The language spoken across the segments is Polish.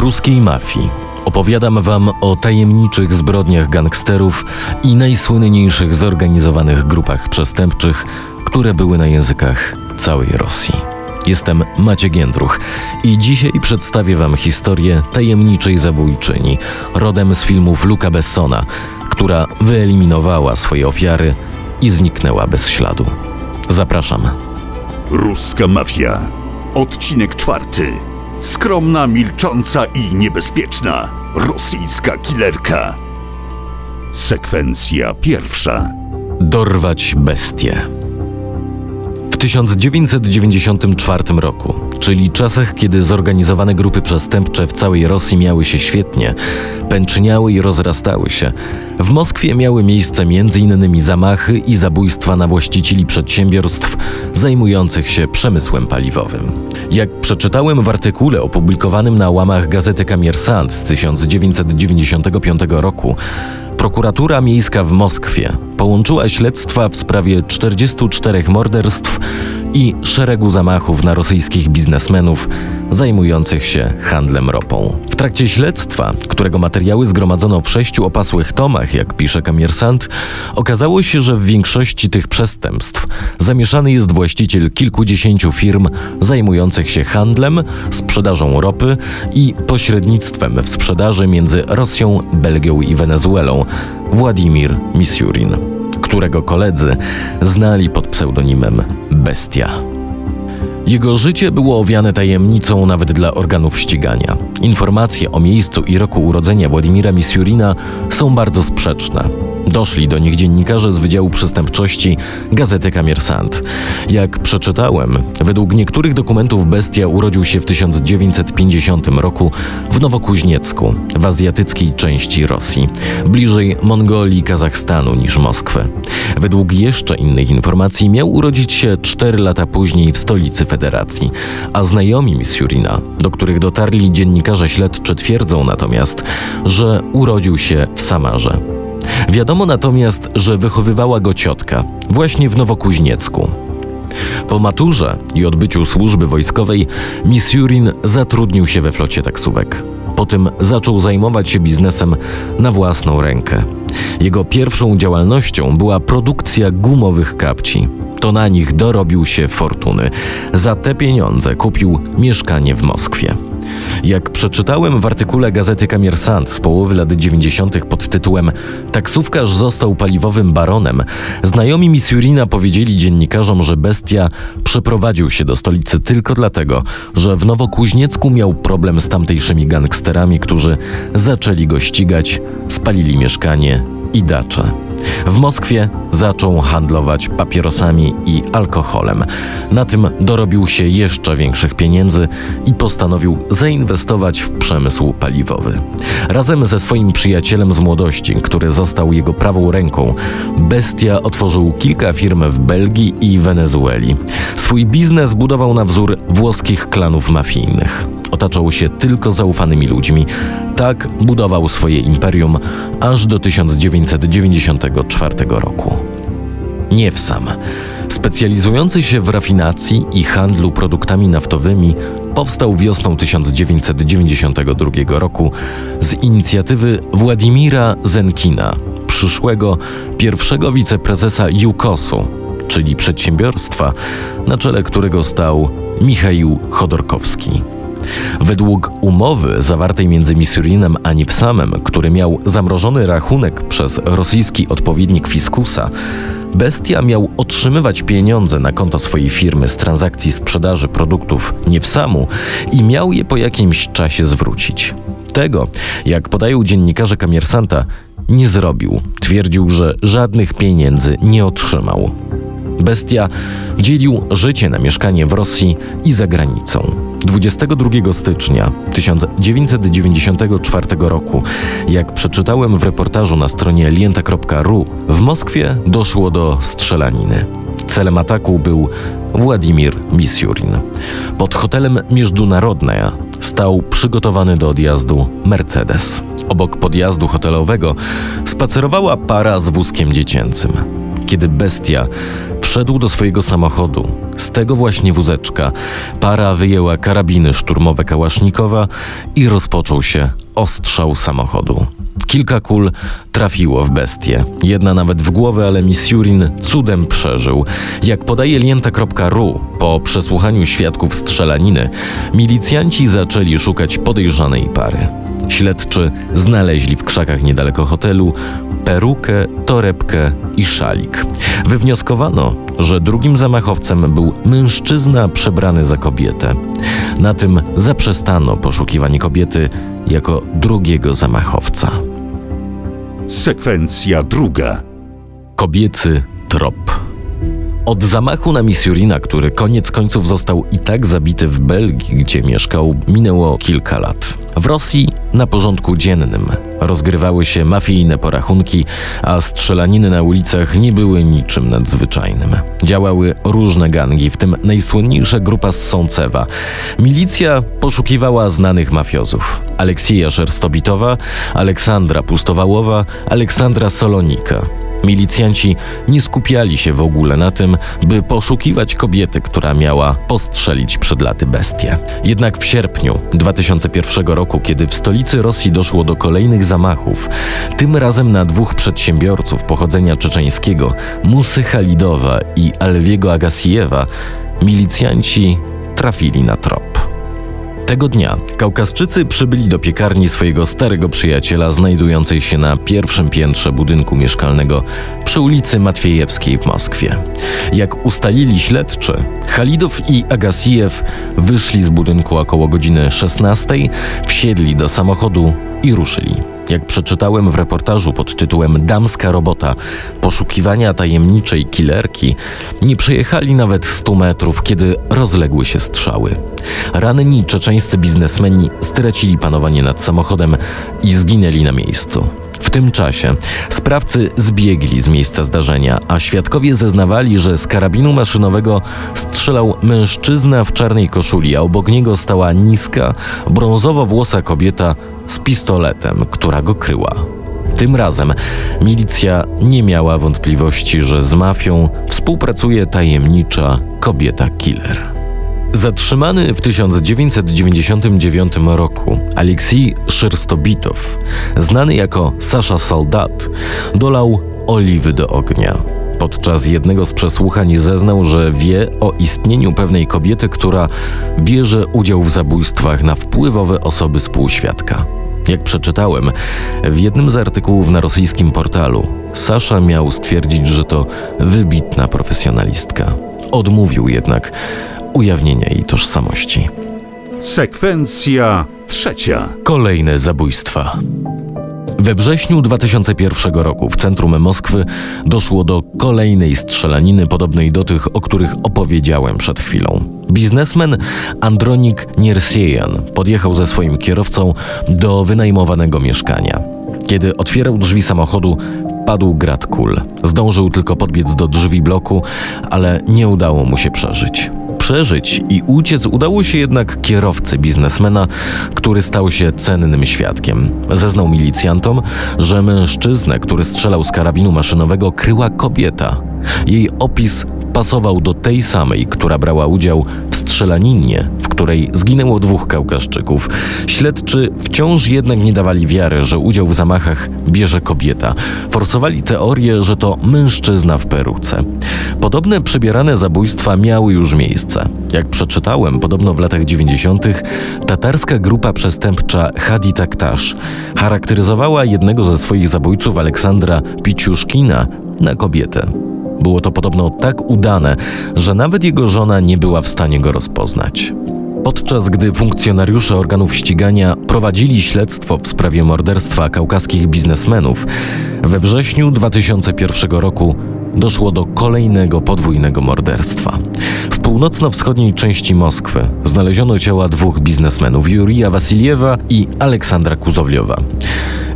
ruskiej mafii opowiadam Wam o tajemniczych zbrodniach gangsterów i najsłynniejszych zorganizowanych grupach przestępczych, które były na językach całej Rosji. Jestem Maciek Jędruch i dzisiaj przedstawię Wam historię tajemniczej zabójczyni, rodem z filmów Luca Bessona, która wyeliminowała swoje ofiary i zniknęła bez śladu. Zapraszam. Ruska mafia. Odcinek czwarty. Skromna, milcząca i niebezpieczna rosyjska killerka. Sekwencja pierwsza. Dorwać bestię. W 1994 roku, czyli czasach, kiedy zorganizowane grupy przestępcze w całej Rosji miały się świetnie, pęczniały i rozrastały się, w Moskwie miały miejsce m.in. zamachy i zabójstwa na właścicieli przedsiębiorstw zajmujących się przemysłem paliwowym. Jak przeczytałem w artykule opublikowanym na łamach gazety Kamiersant z 1995 roku, Prokuratura Miejska w Moskwie połączyła śledztwa w sprawie 44 morderstw i szeregu zamachów na rosyjskich biznesmenów zajmujących się handlem ropą. W trakcie śledztwa, którego materiały zgromadzono w sześciu opasłych tomach, jak pisze Kamiersant, okazało się, że w większości tych przestępstw zamieszany jest właściciel kilkudziesięciu firm zajmujących się handlem, sprzedażą ropy i pośrednictwem w sprzedaży między Rosją, Belgią i Wenezuelą, Władimir Misiurin, którego koledzy znali pod pseudonimem Bestia. Jego życie było owiane tajemnicą nawet dla organów ścigania. Informacje o miejscu i roku urodzenia Władimira Misiurina są bardzo sprzeczne. Doszli do nich dziennikarze z Wydziału Przestępczości Gazety Kamiersant. Jak przeczytałem, według niektórych dokumentów Bestia urodził się w 1950 roku w Nowokuźniecku, w azjatyckiej części Rosji, bliżej Mongolii Kazachstanu niż Moskwy. Według jeszcze innych informacji miał urodzić się 4 lata później w stolicy federacji, a znajomi Misiurina, do których dotarli dziennikarze śledczy twierdzą natomiast, że urodził się w Samarze. Wiadomo natomiast, że wychowywała go ciotka, właśnie w Nowokuźniecku. Po maturze i odbyciu służby wojskowej, Misiurin zatrudnił się we flocie taksówek. Potem zaczął zajmować się biznesem na własną rękę. Jego pierwszą działalnością była produkcja gumowych kapci. To na nich dorobił się fortuny. Za te pieniądze kupił mieszkanie w Moskwie. Jak przeczytałem w artykule gazety Kamiersant z połowy lat 90. pod tytułem Taksówkarz został paliwowym baronem, znajomi Missurina powiedzieli dziennikarzom, że bestia przeprowadził się do stolicy tylko dlatego, że w Nowokuźniecku miał problem z tamtejszymi gangsterami, którzy zaczęli go ścigać, spalili mieszkanie i dacze. W Moskwie zaczął handlować papierosami i alkoholem. Na tym dorobił się jeszcze większych pieniędzy i postanowił zainwestować w przemysł paliwowy. Razem ze swoim przyjacielem z młodości, który został jego prawą ręką, Bestia otworzył kilka firm w Belgii i Wenezueli. Swój biznes budował na wzór włoskich klanów mafijnych. Otaczał się tylko zaufanymi ludźmi. Tak budował swoje imperium aż do 1994 roku. Nie w sam. Specjalizujący się w rafinacji i handlu produktami naftowymi, powstał wiosną 1992 roku z inicjatywy Władimira Zenkina, przyszłego pierwszego wiceprezesa Jukosu, czyli przedsiębiorstwa, na czele którego stał Michał Chodorkowski. Według umowy zawartej między Misurinem a Nipsamem, który miał zamrożony rachunek przez rosyjski odpowiednik Fiskusa, Bestia miał otrzymywać pieniądze na konto swojej firmy z transakcji sprzedaży produktów Niewsamu i miał je po jakimś czasie zwrócić. Tego, jak podają dziennikarze Kamiersanta, nie zrobił. Twierdził, że żadnych pieniędzy nie otrzymał. Bestia dzielił życie na mieszkanie w Rosji i za granicą. 22 stycznia 1994 roku, jak przeczytałem w reportażu na stronie lienta.ru, w Moskwie doszło do strzelaniny. Celem ataku był Władimir Misiurin. Pod hotelem Międzynarodne stał przygotowany do odjazdu Mercedes. Obok podjazdu hotelowego spacerowała para z wózkiem dziecięcym. Kiedy bestia wszedł do swojego samochodu, Z tego właśnie wózeczka para wyjęła karabiny szturmowe Kałasznikowa i rozpoczął się ostrzał samochodu. Kilka kul trafiło w bestię. Jedna nawet w głowę, ale Misjurin cudem przeżył. Jak podaje lienta.ru, po przesłuchaniu świadków strzelaniny, milicjanci zaczęli szukać podejrzanej pary. Śledczy znaleźli w krzakach niedaleko hotelu perukę, torebkę i szalik. Wywnioskowano, że drugim zamachowcem był mężczyzna przebrany za kobietę. Na tym zaprzestano poszukiwanie kobiety jako drugiego zamachowca. Sekwencja druga. Kobiecy trop. Od zamachu na Missourina, który koniec końców został i tak zabity w Belgii, gdzie mieszkał, minęło kilka lat. W Rosji na porządku dziennym rozgrywały się mafijne porachunki, a strzelaniny na ulicach nie były niczym nadzwyczajnym. Działały różne gangi, w tym najsłynniejsza grupa z Sącewa. Milicja poszukiwała znanych mafiozów. Aleksieja Szerstobitowa, Aleksandra Pustowałowa, Aleksandra Solonika. Milicjanci nie skupiali się w ogóle na tym, by poszukiwać kobiety, która miała postrzelić przed laty bestię. Jednak w sierpniu 2001 roku, kiedy w stolicy Rosji doszło do kolejnych zamachów, tym razem na dwóch przedsiębiorców pochodzenia czeczeńskiego, Musy Halidowa i Alwiego Agasijewa, milicjanci trafili na trop. Tego dnia Kaukaszczycy przybyli do piekarni swojego starego przyjaciela, znajdującej się na pierwszym piętrze budynku mieszkalnego przy ulicy Matwiejewskiej w Moskwie. Jak ustalili śledczy, Halidow i Agasijew wyszli z budynku około godziny 16, wsiedli do samochodu i ruszyli. Jak przeczytałem w reportażu pod tytułem Damska robota poszukiwania tajemniczej killerki, nie przejechali nawet 100 metrów, kiedy rozległy się strzały. Ranni czeczeńscy biznesmeni stracili panowanie nad samochodem i zginęli na miejscu. W tym czasie sprawcy zbiegli z miejsca zdarzenia, a świadkowie zeznawali, że z karabinu maszynowego strzelał mężczyzna w czarnej koszuli, a obok niego stała niska, brązowo-włosa kobieta z pistoletem, która go kryła. Tym razem milicja nie miała wątpliwości, że z mafią współpracuje tajemnicza kobieta killer. Zatrzymany w 1999 roku Aleksiej Szyrstobitow, znany jako Sasza Soldat, dolał oliwy do ognia. Podczas jednego z przesłuchań zeznał, że wie o istnieniu pewnej kobiety, która bierze udział w zabójstwach na wpływowe osoby współświadka. Jak przeczytałem w jednym z artykułów na rosyjskim portalu, Sasza miał stwierdzić, że to wybitna profesjonalistka. Odmówił jednak ujawnienia jej tożsamości. Sekwencja trzecia. Kolejne zabójstwa. We wrześniu 2001 roku w centrum Moskwy doszło do kolejnej strzelaniny podobnej do tych, o których opowiedziałem przed chwilą. Biznesmen Andronik Niersiejan podjechał ze swoim kierowcą do wynajmowanego mieszkania. Kiedy otwierał drzwi samochodu, padł grad kul. Zdążył tylko podbiec do drzwi bloku, ale nie udało mu się przeżyć. Przeżyć i uciec udało się jednak kierowcy biznesmena, który stał się cennym świadkiem. Zeznał milicjantom, że mężczyznę, który strzelał z karabinu maszynowego, kryła kobieta. Jej opis pasował do tej samej, która brała udział strzelaninie, w której zginęło dwóch Kaukaszczyków. Śledczy wciąż jednak nie dawali wiary, że udział w zamachach bierze kobieta. Forsowali teorię, że to mężczyzna w peruce. Podobne przybierane zabójstwa miały już miejsce. Jak przeczytałem, podobno w latach 90. tatarska grupa przestępcza Hadi Taktasz charakteryzowała jednego ze swoich zabójców, Aleksandra Piciuszkina, na kobietę. Było to podobno tak udane, że nawet jego żona nie była w stanie go rozpoznać. Podczas gdy funkcjonariusze organów ścigania prowadzili śledztwo w sprawie morderstwa kaukaskich biznesmenów, we wrześniu 2001 roku doszło do kolejnego podwójnego morderstwa. W północno-wschodniej części Moskwy znaleziono ciała dwóch biznesmenów, Jurija Wasiliewa i Aleksandra Kuzowliowa.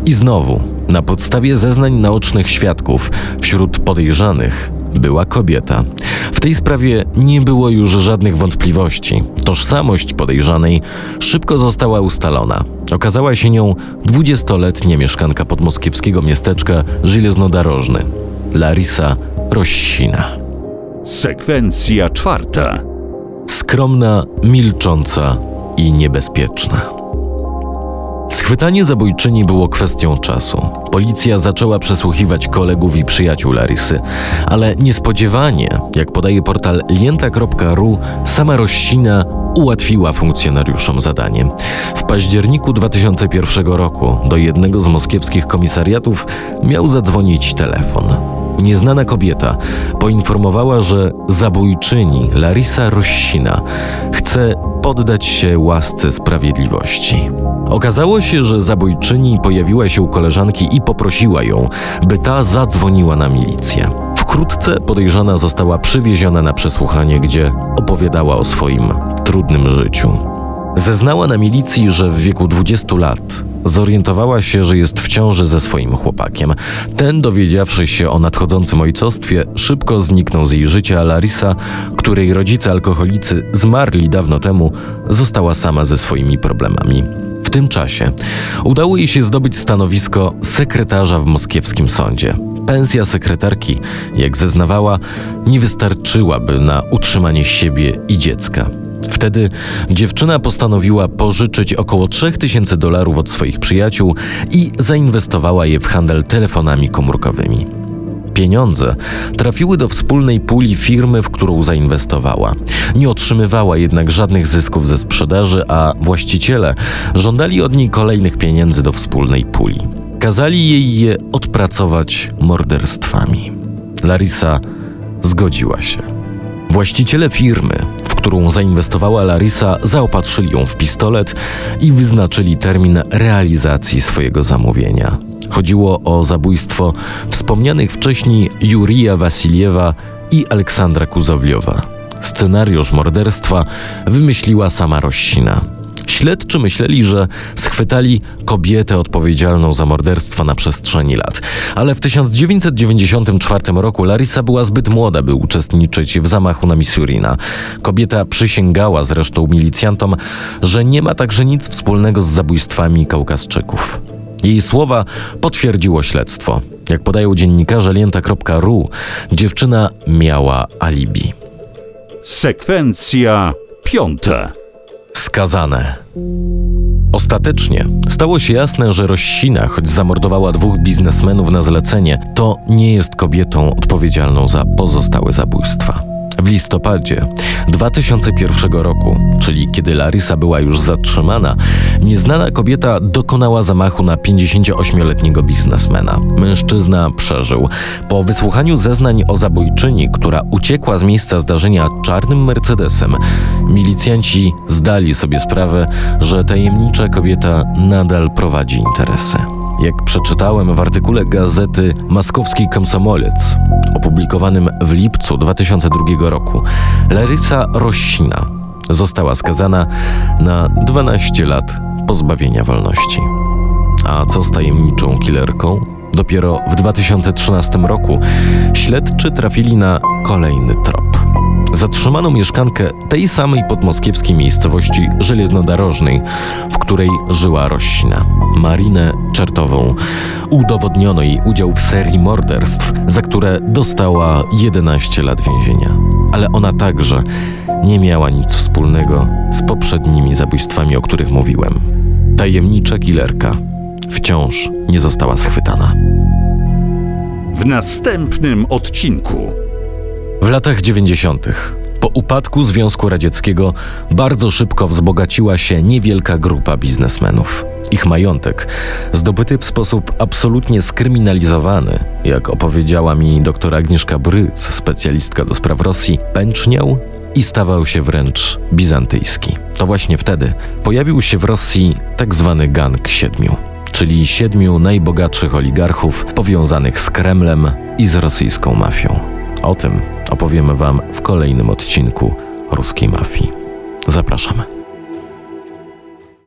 I znowu, na podstawie zeznań naocznych świadków, wśród podejrzanych była kobieta. W tej sprawie nie było już żadnych wątpliwości. Tożsamość podejrzanej szybko została ustalona. Okazała się nią 20-letnia mieszkanka podmoskiewskiego miasteczka Żeleznodarożny, Larisa Rośsina. Sekwencja czwarta. Skromna, milcząca i niebezpieczna. Schwytanie zabójczyni było kwestią czasu. Policja zaczęła przesłuchiwać kolegów i przyjaciół Larysy, ale niespodziewanie, jak podaje portal lienta.ru, sama Rościna ułatwiła funkcjonariuszom zadanie. W październiku 2001 roku do jednego z moskiewskich komisariatów miał zadzwonić telefon. Nieznana kobieta poinformowała, że zabójczyni Larisa Rościna chce poddać się łasce sprawiedliwości. Okazało się, że zabójczyni pojawiła się u koleżanki i poprosiła ją, by ta zadzwoniła na milicję. Wkrótce podejrzana została przywieziona na przesłuchanie, gdzie opowiadała o swoim trudnym życiu. Zeznała na milicji, że w wieku 20 lat zorientowała się, że jest w ciąży ze swoim chłopakiem. Ten, dowiedziawszy się o nadchodzącym ojcostwie, szybko zniknął z jej życia, a Larisa, której rodzice alkoholicy zmarli dawno temu, została sama ze swoimi problemami. W tym czasie udało jej się zdobyć stanowisko sekretarza w moskiewskim sądzie. Pensja sekretarki, jak zeznawała, nie wystarczyłaby na utrzymanie siebie i dziecka. Wtedy dziewczyna postanowiła pożyczyć około 3000 dolarów od swoich przyjaciół i zainwestowała je w handel telefonami komórkowymi. Pieniądze trafiły do wspólnej puli firmy, w którą zainwestowała. Nie otrzymywała jednak żadnych zysków ze sprzedaży, a właściciele żądali od niej kolejnych pieniędzy do wspólnej puli. Kazali jej je odpracować morderstwami. Larisa zgodziła się. Właściciele firmy, którą zainwestowała Larisa, zaopatrzyli ją w pistolet i wyznaczyli termin realizacji swojego zamówienia. Chodziło o zabójstwo wspomnianych wcześniej Jurija Wasiliewa i Aleksandra Kuzowliowa. Scenariusz morderstwa wymyśliła sama Rościna. Śledczy myśleli, że schwytali kobietę odpowiedzialną za morderstwo na przestrzeni lat, ale w 1994 roku Larisa była zbyt młoda, by uczestniczyć w zamachu na Missourina. Kobieta przysięgała zresztą milicjantom, że nie ma także nic wspólnego z zabójstwami Kaukazczyków. Jej słowa potwierdziło śledztwo. Jak podają dziennikarze lienta.ru, dziewczyna miała alibi. Sekwencja piąta. Skazane. Ostatecznie stało się jasne, że Rościna, choć zamordowała dwóch biznesmenów na zlecenie, to nie jest kobietą odpowiedzialną za pozostałe zabójstwa. W listopadzie 2001 roku, czyli kiedy Larisa była już zatrzymana, nieznana kobieta dokonała zamachu na 58-letniego biznesmena. Mężczyzna przeżył. Po wysłuchaniu zeznań o zabójczyni, która uciekła z miejsca zdarzenia czarnym Mercedesem, milicjanci zdali sobie sprawę, że tajemnicza kobieta nadal prowadzi interesy. Jak przeczytałem w artykule gazety Maskowski Komsomolec, opublikowanym w lipcu 2002 roku, Larysa Rościna została skazana na 12 lat pozbawienia wolności. A co z tajemniczą killerką? Dopiero w 2013 roku śledczy trafili na kolejny trop. Zatrzymano mieszkankę tej samej podmoskiewskiej miejscowości żeleznodrożnej, w której żyła roślina. Marinę Czertową. Udowodniono jej udział w serii morderstw, za które dostała 11 lat więzienia. Ale ona także nie miała nic wspólnego z poprzednimi zabójstwami, o których mówiłem. Tajemnicza killerka wciąż nie została schwytana. W następnym odcinku. W latach 90. po upadku Związku Radzieckiego bardzo szybko wzbogaciła się niewielka grupa biznesmenów. Ich majątek, zdobyty w sposób absolutnie skryminalizowany, jak opowiedziała mi doktor Agnieszka Bryc, specjalistka do spraw Rosji, pęczniał i stawał się wręcz bizantyjski. To właśnie wtedy pojawił się w Rosji tak zwany Gang Siedmiu, czyli siedmiu najbogatszych oligarchów powiązanych z Kremlem i z rosyjską mafią. O tym opowiemy Wam w kolejnym odcinku Ruskiej Mafii. Zapraszamy.